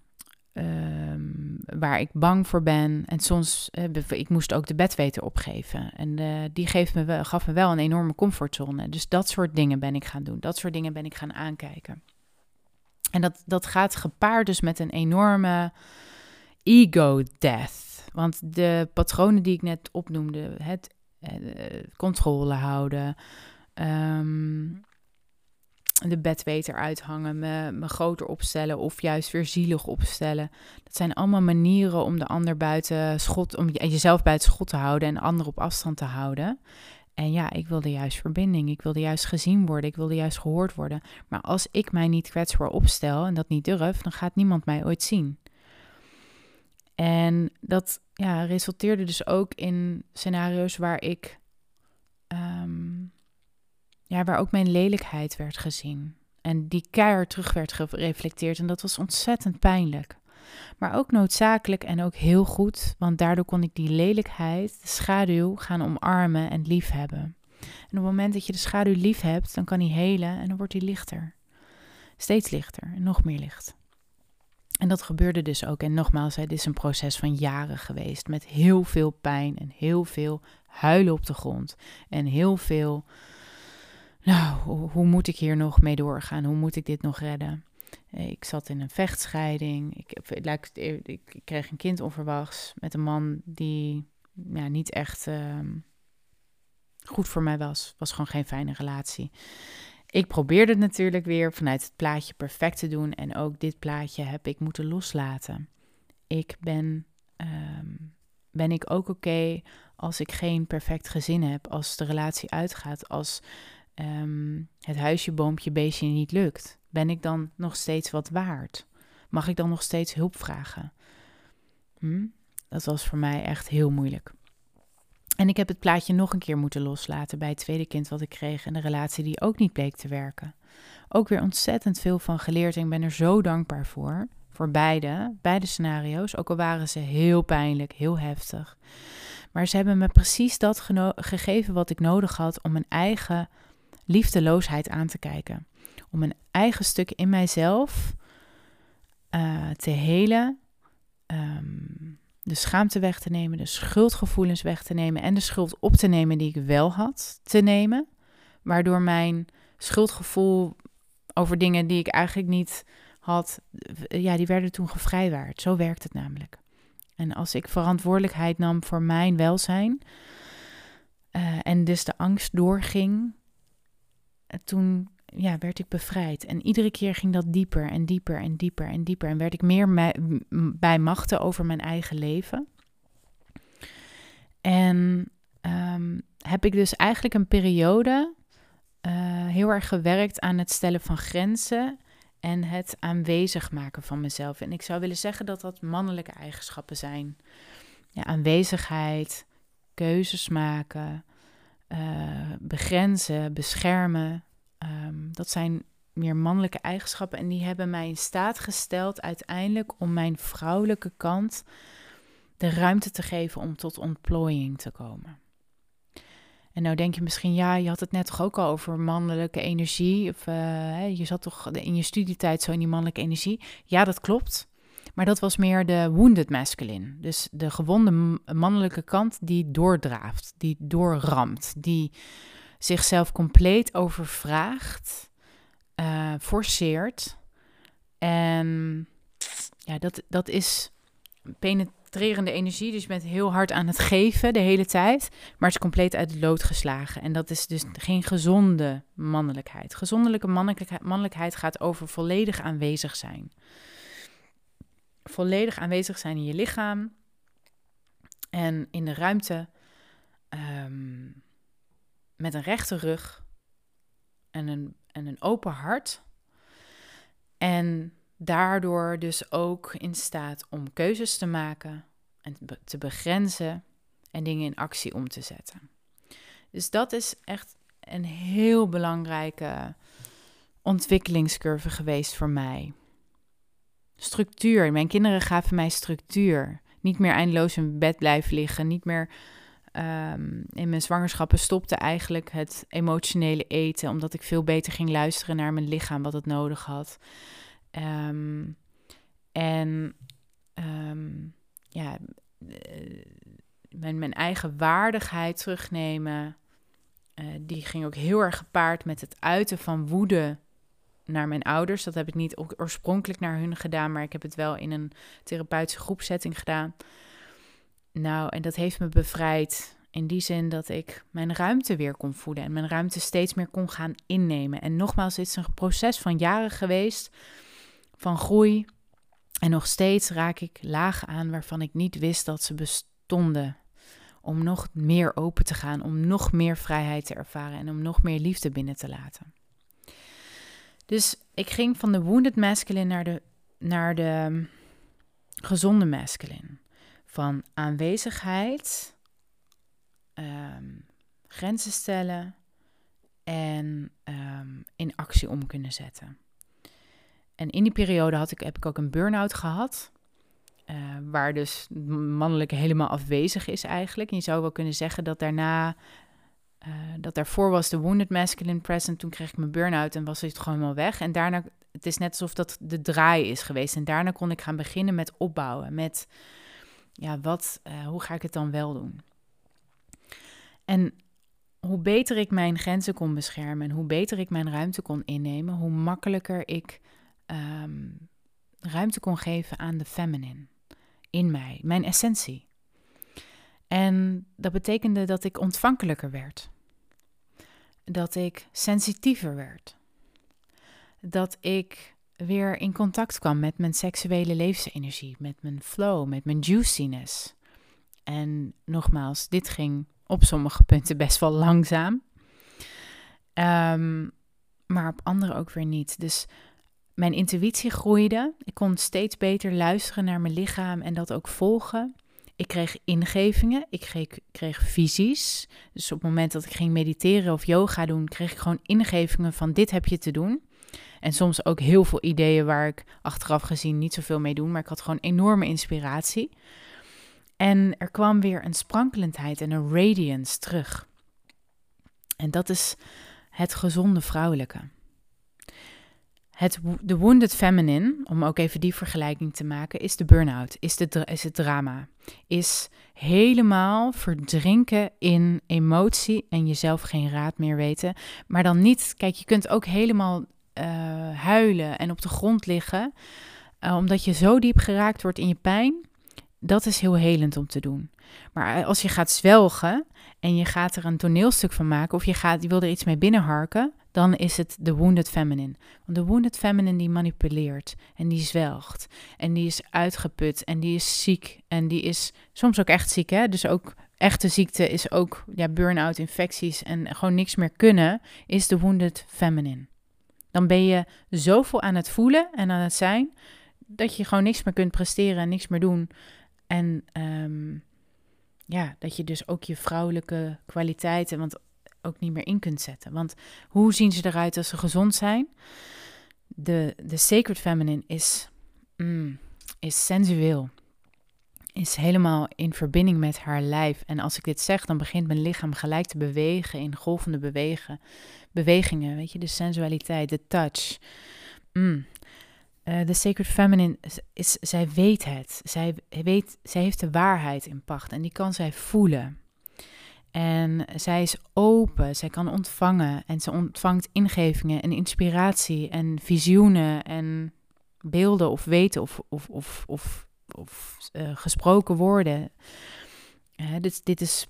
Ehm, waar ik bang voor ben. En soms, uh, ik moest ook de bedweter opgeven. En uh, die geeft me wel, gaf me wel een enorme comfortzone. Dus dat soort dingen ben ik gaan doen. Dat soort dingen ben ik gaan aankijken. En dat, dat gaat gepaard dus met een enorme ego death. Want de patronen die ik net opnoemde, het uh, controle houden, um, de bedweter uithangen, me, me groter opstellen of juist weer zielig opstellen. Dat zijn allemaal manieren om de ander buiten schot, om jezelf buiten schot te houden en de ander op afstand te houden. En ja, ik wilde juist verbinding. Ik wilde juist gezien worden. Ik wilde juist gehoord worden. Maar als ik mij niet kwetsbaar opstel en dat niet durf, dan gaat niemand mij ooit zien. En dat ja, resulteerde dus ook in scenario's waar ik. Ehm, ja, waar ook mijn lelijkheid werd gezien. En die keihard terug werd gereflecteerd. En dat was ontzettend pijnlijk. Maar ook noodzakelijk en ook heel goed, want daardoor kon ik die lelijkheid, de schaduw, gaan omarmen en liefhebben. En op het moment dat je de schaduw lief hebt, dan kan die helen en dan wordt die lichter. Steeds lichter en nog meer licht. En dat gebeurde dus ook. En nogmaals, dit is een proces van jaren geweest. Met heel veel pijn en heel veel huilen op de grond. En heel veel. Nou, hoe moet ik hier nog mee doorgaan? Hoe moet ik dit nog redden? Ik zat in een vechtscheiding. Ik, ik kreeg een kind onverwachts met een man die ja, niet echt uh, goed voor mij was. Was gewoon geen fijne relatie. Ik probeerde het natuurlijk weer vanuit het plaatje perfect te doen. En ook dit plaatje heb ik moeten loslaten. Ik ben, um, ben ik ook oké als ik geen perfect gezin heb. Als de relatie uitgaat. Als um, het huisje, boompje, beestje niet lukt. Ben ik dan nog steeds wat waard? Mag ik dan nog steeds hulp vragen? Hm? Dat was voor mij echt heel moeilijk. En ik heb het plaatje nog een keer moeten loslaten bij het tweede kind wat ik kreeg en de relatie die ook niet bleek te werken. Ook weer ontzettend veel van geleerd en ik ben er zo dankbaar voor. Voor beide, beide scenario's, ook al waren ze heel pijnlijk, heel heftig. Maar ze hebben me precies dat gegeven wat ik nodig had om mijn eigen liefdeloosheid aan te kijken. Om een eigen stuk in mijzelf uh, te helen. Um, de schaamte weg te nemen, de schuldgevoelens weg te nemen en de schuld op te nemen die ik wel had te nemen. Waardoor mijn schuldgevoel over dingen die ik eigenlijk niet had, ja, die werden toen gevrijwaard. Zo werkt het namelijk. En als ik verantwoordelijkheid nam voor mijn welzijn uh, en dus de angst doorging, eh, toen ja, werd ik bevrijd. En iedere keer ging dat dieper en dieper en dieper en dieper. En werd ik meer bij machten over mijn eigen leven. En um, heb ik dus eigenlijk een periode uh, heel erg gewerkt aan het stellen van grenzen en het aanwezig maken van mezelf. En ik zou willen zeggen dat dat mannelijke eigenschappen zijn. Ja, aanwezigheid, keuzes maken, uh, begrenzen, beschermen, Um, dat zijn meer mannelijke eigenschappen en die hebben mij in staat gesteld uiteindelijk om mijn vrouwelijke kant de ruimte te geven om tot ontplooiing te komen. En nou denk je misschien, ja, je had het net toch ook al over mannelijke energie. Of uh, je zat toch in je studietijd zo in die mannelijke energie. Ja, dat klopt. Maar dat was meer de wounded masculine. Dus de gewonde mannelijke kant die doordraaft, die doorramt, die zichzelf compleet overvraagt, uh, forceert. En ja, dat, dat is penetrerende energie. Dus je bent heel hard aan het geven de hele tijd. Maar het is compleet uit de lood geslagen. En dat is dus geen gezonde mannelijkheid. Gezondelijke mannelijkheid, mannelijkheid gaat over volledig aanwezig zijn. Volledig aanwezig zijn in je lichaam. En in de ruimte. Um, met een rechte rug en een, en een open hart. En daardoor dus ook in staat om keuzes te maken en te begrenzen en dingen in actie om te zetten. Dus dat is echt een heel belangrijke ontwikkelingscurve geweest voor mij. Structuur. Mijn kinderen gaven mij structuur. Niet meer eindeloos in bed blijven liggen. Niet meer Um, in mijn zwangerschappen stopte eigenlijk het emotionele eten, omdat ik veel beter ging luisteren naar mijn lichaam, wat het nodig had. Um, en um, ja, eh, mijn, mijn eigen waardigheid terugnemen, uh, die ging ook heel erg gepaard met het uiten van woede naar mijn ouders. Dat heb ik niet oorspronkelijk naar hun gedaan, maar ik heb het wel in een therapeutische groepsetting gedaan. Nou, en dat heeft me bevrijd in die zin dat ik mijn ruimte weer kon voeden en mijn ruimte steeds meer kon gaan innemen. En nogmaals, dit is een proces van jaren geweest, van groei. En nog steeds raak ik lagen aan waarvan ik niet wist dat ze bestonden. om nog meer open te gaan, om nog meer vrijheid te ervaren en om nog meer liefde binnen te laten. Dus ik ging van de wounded masculine naar de, naar de gezonde masculine. Van aanwezigheid, ehm, grenzen stellen en ehm, in actie om kunnen zetten. En in die periode had ik, heb ik ook een burn-out gehad. Uh, waar dus mannelijke helemaal afwezig is eigenlijk. En je zou wel kunnen zeggen dat daarna, uh, dat daarvoor was de wounded masculine present. Toen kreeg ik mijn burn-out en was het gewoon helemaal weg. En daarna, het is net alsof dat de draai is geweest. En daarna kon ik gaan beginnen met opbouwen. Met, ja, wat, uh, hoe ga ik het dan wel doen? En hoe beter ik mijn grenzen kon beschermen en hoe beter ik mijn ruimte kon innemen, hoe makkelijker ik um, ruimte kon geven aan de feminine in mij, mijn essentie. En dat betekende dat ik ontvankelijker werd. Dat ik sensitiever werd. Dat ik weer in contact kwam met mijn seksuele levensenergie, met mijn flow, met mijn juiciness. En nogmaals, dit ging op sommige punten best wel langzaam. Um, maar op andere ook weer niet. Dus mijn intuïtie groeide. Ik kon steeds beter luisteren naar mijn lichaam en dat ook volgen. Ik kreeg ingevingen, ik kreeg, kreeg, visies. Dus op het moment dat ik ging mediteren of yoga doen, kreeg ik gewoon ingevingen van dit heb je te doen. En soms ook heel veel ideeën waar ik achteraf gezien niet zoveel mee doe, maar ik had gewoon enorme inspiratie. En er kwam weer een sprankelendheid en een radiance terug. En dat is het gezonde vrouwelijke. Het, de wounded feminine, om ook even die vergelijking te maken, is de burn-out, is, de, is het drama. Is helemaal verdrinken in emotie en jezelf geen raad meer weten. Maar dan niet, kijk, je kunt ook helemaal uh, huilen en op de grond liggen, uh, omdat je zo diep geraakt wordt in je pijn. Dat is heel helend om te doen. Maar als je gaat zwelgen en je gaat er een toneelstuk van maken, of je, gaat, je wil er iets mee binnenharken, dan is het de wounded feminine. Want de wounded feminine die manipuleert en die zwelgt en die is uitgeput en die is ziek en die is soms ook echt ziek. Hè? Dus ook echte ziekte is ook ja, burn-out, infecties en gewoon niks meer kunnen, is de wounded feminine. Dan ben je zoveel aan het voelen en aan het zijn dat je gewoon niks meer kunt presteren en niks meer doen. En um, ja, dat je dus ook je vrouwelijke kwaliteiten, want ook niet meer in kunt zetten. Want hoe zien ze eruit als ze gezond zijn? De, de sacred feminine is, mm, is sensueel. Is helemaal in verbinding met haar lijf. En als ik dit zeg, dan begint mijn lichaam gelijk te bewegen in golvende bewegen, bewegingen. Weet je, de sensualiteit, de touch. Mm. Uh, de Sacred Feminine, is, zij weet het. Zij, weet, zij heeft de waarheid in pacht en die kan zij voelen. En zij is open, zij kan ontvangen en ze ontvangt ingevingen en inspiratie en visioenen en beelden of weten of, of, of, of, of uh, gesproken woorden. Uh, dit, dit is,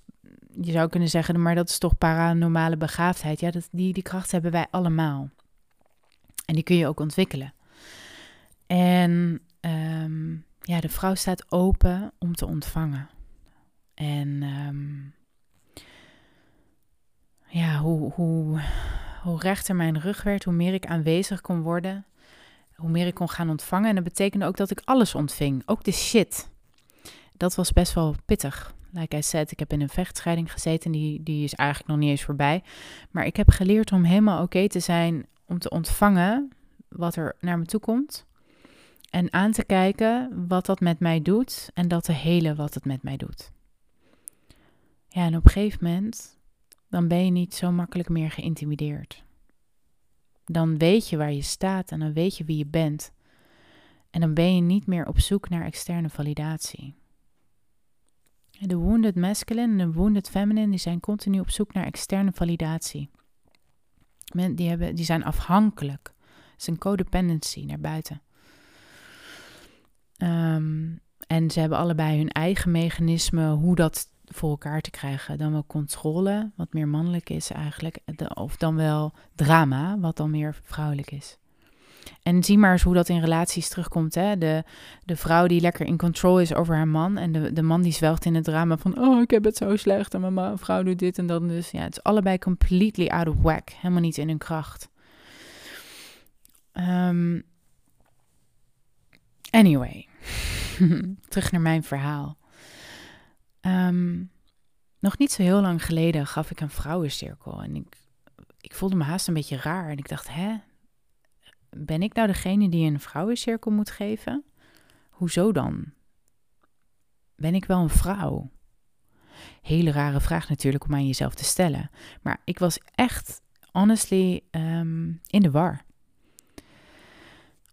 je zou kunnen zeggen, maar dat is toch paranormale begaafdheid. Ja, dat, die, die kracht hebben wij allemaal. En die kun je ook ontwikkelen. En um, ja, de vrouw staat open om te ontvangen. En um, ja, hoe, hoe, hoe rechter mijn rug werd, hoe meer ik aanwezig kon worden, hoe meer ik kon gaan ontvangen. En dat betekende ook dat ik alles ontving, ook de shit. Dat was best wel pittig. Like I said, ik heb in een vechtscheiding gezeten, die, die is eigenlijk nog niet eens voorbij. Maar ik heb geleerd om helemaal oké te zijn, om te ontvangen wat er naar me toe komt. En aan te kijken wat dat met mij doet en dat te helen wat het met mij doet. Ja, en op een gegeven moment dan ben je niet zo makkelijk meer geïntimideerd. Dan weet je waar je staat en dan weet je wie je bent. En dan ben je niet meer op zoek naar externe validatie. De wounded masculine en de wounded feminine die zijn continu op zoek naar externe validatie. Die, hebben, die zijn afhankelijk. Het is een codependency naar buiten. Um, en ze hebben allebei hun eigen mechanismen hoe dat voor elkaar te krijgen. Dan wel controle, wat meer mannelijk is eigenlijk. Of dan wel drama, wat dan meer vrouwelijk is. En zie maar eens hoe dat in relaties terugkomt. Hè? De, de vrouw die lekker in control is over haar man. En de, de man die zwelgt in het drama van... Oh, ik heb het zo slecht en mijn vrouw doet dit en dat. Dus ja, het is allebei completely out of whack. Helemaal niet in hun kracht. Um, anyway. Terug naar mijn verhaal. Um, nog niet zo heel lang geleden gaf ik een vrouwencirkel. En ik, ik voelde me haast een beetje raar. En ik dacht, hè? Ben ik nou degene die een vrouwencirkel moet geven? Hoezo dan? Ben ik wel een vrouw? Hele rare vraag natuurlijk om aan jezelf te stellen. Maar ik was echt, honestly, um, in de war.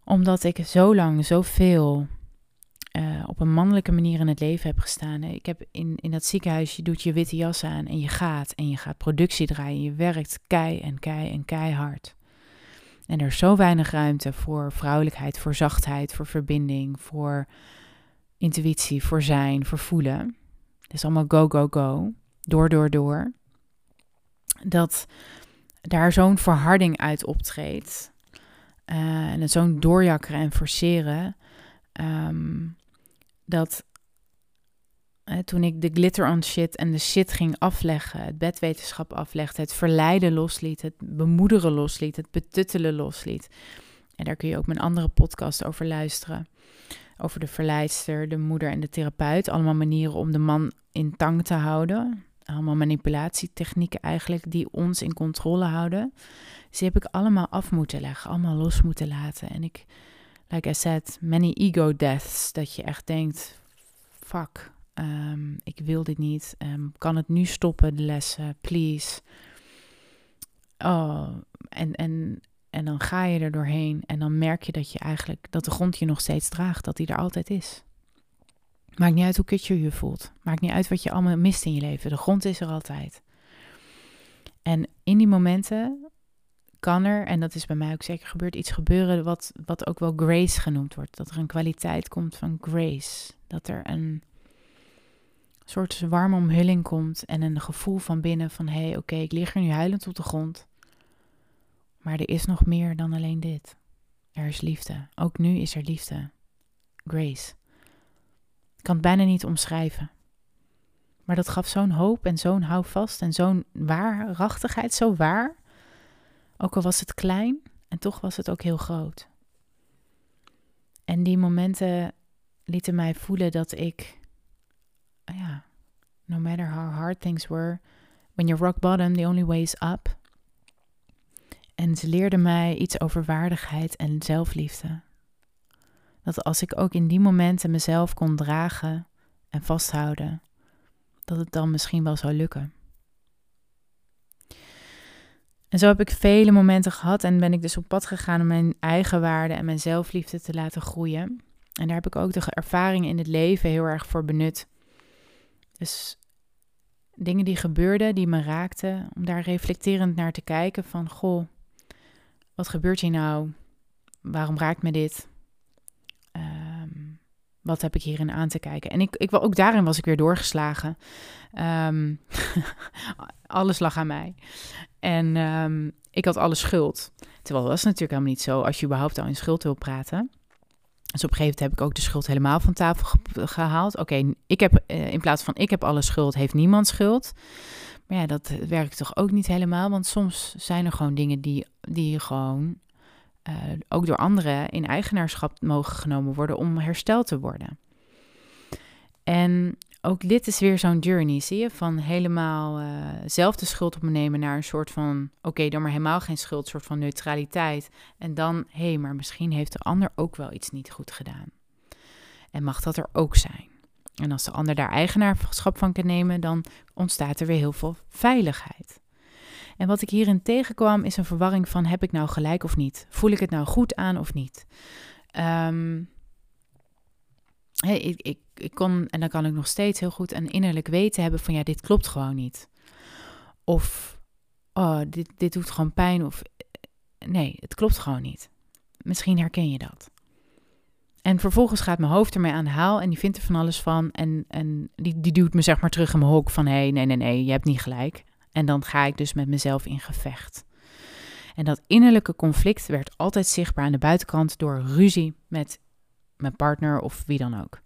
Omdat ik zo lang zoveel uh, op een mannelijke manier in het leven heb gestaan. Ik heb in, in dat ziekenhuis, je doet je witte jas aan en je gaat. En je gaat productie draaien. Je werkt kei en kei en keihard. En er is zo weinig ruimte voor vrouwelijkheid, voor zachtheid, voor verbinding, voor intuïtie, voor zijn, voor voelen. Het is allemaal go, go, go. Door, door, door. Dat daar zo'n verharding uit optreedt. Uh, en zo'n doorjakkeren en forceren. Um, dat toen ik de glitter on shit en de shit ging afleggen, het bedwetenschap aflegde, het verleiden losliet, het bemoederen losliet, het betuttelen losliet. En daar kun je ook mijn andere podcast over luisteren. Over de verleidster, de moeder en de therapeut. Allemaal manieren om de man in tang te houden. Allemaal manipulatietechnieken eigenlijk die ons in controle houden. Dus die heb ik allemaal af moeten leggen, allemaal los moeten laten. En ik like I said, many ego deaths. Dat je echt denkt, fuck, um, ik wil dit niet. Um, kan het nu stoppen, de lessen, please. Oh, en, en, en dan ga je er doorheen en dan merk je dat je eigenlijk, dat de grond je nog steeds draagt, dat die er altijd is. Maakt niet uit hoe kut je je voelt. Maakt niet uit wat je allemaal mist in je leven. De grond is er altijd. En in die momenten kan er, en dat is bij mij ook zeker gebeurd, iets gebeuren wat, wat ook wel grace genoemd wordt. Dat er een kwaliteit komt van grace. Dat er een soort warme omhulling komt en een gevoel van binnen van hé, hey, oké, ik lig er nu huilend op de grond. Maar er is nog meer dan alleen dit. Er is liefde. Ook nu is er liefde. Grace. Ik kan het bijna niet omschrijven. Maar dat gaf zo'n hoop en zo'n houvast en zo'n waarachtigheid, zo waar. Ook al was het klein en toch was het ook heel groot. En die momenten lieten mij voelen dat ik, ja, no matter how hard things were, when you're rock bottom, the only way is up. En ze leerden mij iets over waardigheid en zelfliefde. Dat als ik ook in die momenten mezelf kon dragen en vasthouden, dat het dan misschien wel zou lukken. En zo heb ik vele momenten gehad en ben ik dus op pad gegaan om mijn eigen waarde en mijn zelfliefde te laten groeien. En daar heb ik ook de ervaringen in het leven heel erg voor benut. Dus dingen die gebeurden, die me raakten, om daar reflecterend naar te kijken van, goh, wat gebeurt hier nou? Waarom raakt me dit? Wat heb ik hierin aan te kijken? En ik, ik, ook daarin was ik weer doorgeslagen. Um, alles lag aan mij. En um, ik had alle schuld. Terwijl dat was natuurlijk helemaal niet zo als je überhaupt al in schuld wil praten. Dus op een gegeven moment heb ik ook de schuld helemaal van tafel gehaald. Oké, ik heb uh, in plaats van ik heb alle schuld, heeft niemand schuld. Maar ja, dat werkt toch ook niet helemaal. Want soms zijn er gewoon dingen die, die gewoon uh, ook door anderen in eigenaarschap mogen genomen worden om hersteld te worden. En ook dit is weer zo'n journey, zie je? Van helemaal uh, zelf de schuld op me nemen naar een soort van, oké, dan maar helemaal geen schuld, soort van neutraliteit. En dan, hé, hey, maar misschien heeft de ander ook wel iets niet goed gedaan. En mag dat er ook zijn. En als de ander daar eigenaarschap van kan nemen, dan ontstaat er weer heel veel veiligheid. En wat ik hierin tegenkwam is een verwarring van heb ik nou gelijk of niet? Voel ik het nou goed aan of niet? Hey, ik, ik, ik kon, en dan kan ik nog steeds heel goed een innerlijk weten hebben van ja, dit klopt gewoon niet. Of oh, dit, dit doet gewoon pijn. Of nee, het klopt gewoon niet. Misschien herken je dat. En vervolgens gaat mijn hoofd ermee aan de haal en die vindt er van alles van. En, en die, die duwt me zeg maar terug in mijn hok van hé, hey, nee, nee, nee, je hebt niet gelijk. En dan ga ik dus met mezelf in gevecht. En dat innerlijke conflict werd altijd zichtbaar aan de buitenkant door ruzie met mijn partner of wie dan ook.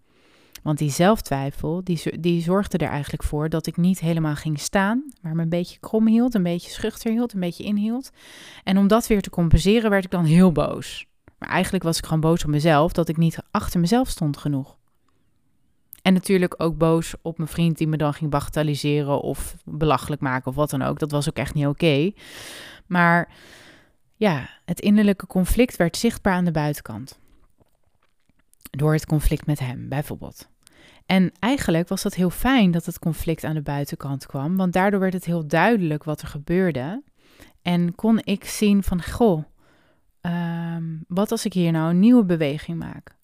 Want die zelftwijfel, die, die zorgde er eigenlijk voor dat ik niet helemaal ging staan, maar me een beetje krom hield, een beetje schuchter hield, een beetje inhield. En om dat weer te compenseren werd ik dan heel boos. Maar eigenlijk was ik gewoon boos op mezelf dat ik niet achter mezelf stond genoeg. En natuurlijk ook boos op mijn vriend die me dan ging bagatelliseren of belachelijk maken of wat dan ook. Dat was ook echt niet oké. Maar ja, het innerlijke conflict werd zichtbaar aan de buitenkant. Door het conflict met hem, bijvoorbeeld. En eigenlijk was dat heel fijn dat het conflict aan de buitenkant kwam, want daardoor werd het heel duidelijk wat er gebeurde. En kon ik zien van, goh, ehm, wat als ik hier nou een nieuwe beweging maak?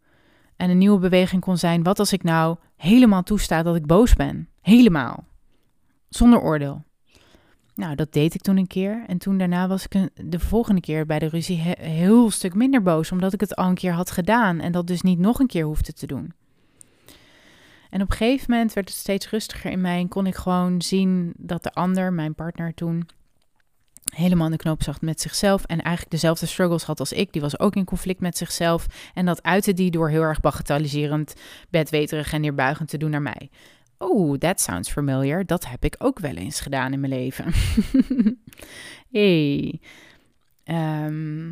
En een nieuwe beweging kon zijn, wat als ik nou helemaal toesta dat ik boos ben? Helemaal. Zonder oordeel. Nou, dat deed ik toen een keer. En toen daarna was ik de volgende keer bij de ruzie een heel stuk minder boos, omdat ik het al een keer had gedaan en dat dus niet nog een keer hoefde te doen. En op een gegeven moment werd het steeds rustiger in mij en kon ik gewoon zien dat de ander, mijn partner toen, helemaal in de knoop zag met zichzelf en eigenlijk dezelfde struggles had als ik. Die was ook in conflict met zichzelf en dat uitte die door heel erg bagatelliserend, bedweterig en neerbuigend te doen naar mij. Oh, that sounds familiar. Dat heb ik ook wel eens gedaan in mijn leven. hey. Ehm,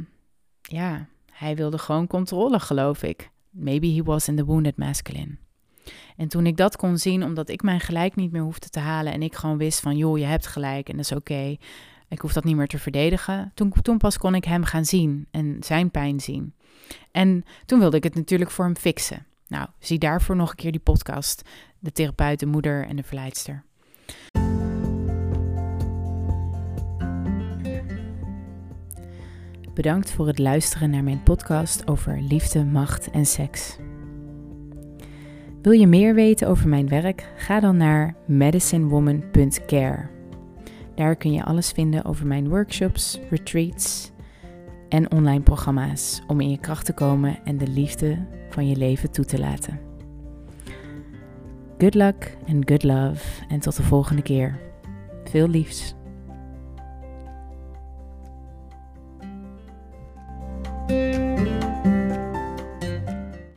ja, hij wilde gewoon controle, geloof ik. Maybe he was in the wounded masculine. En toen ik dat kon zien, omdat ik mijn gelijk niet meer hoefde te halen en ik gewoon wist van, joh, je hebt gelijk en dat is oké. Ik hoef dat niet meer te verdedigen. Toen, toen pas kon ik hem gaan zien en zijn pijn zien. En toen wilde ik het natuurlijk voor hem fixen. Nou, zie daarvoor nog een keer die podcast. De therapeut, de moeder en de verleidster. Bedankt voor het luisteren naar mijn podcast over liefde, macht en seks. Wil je meer weten over mijn werk? Ga dan naar medicinewoman.care. Daar kun je alles vinden over mijn workshops, retreats en online programma's om in je kracht te komen en de liefde van je leven toe te laten. Good luck and good love en tot de volgende keer. Veel liefs.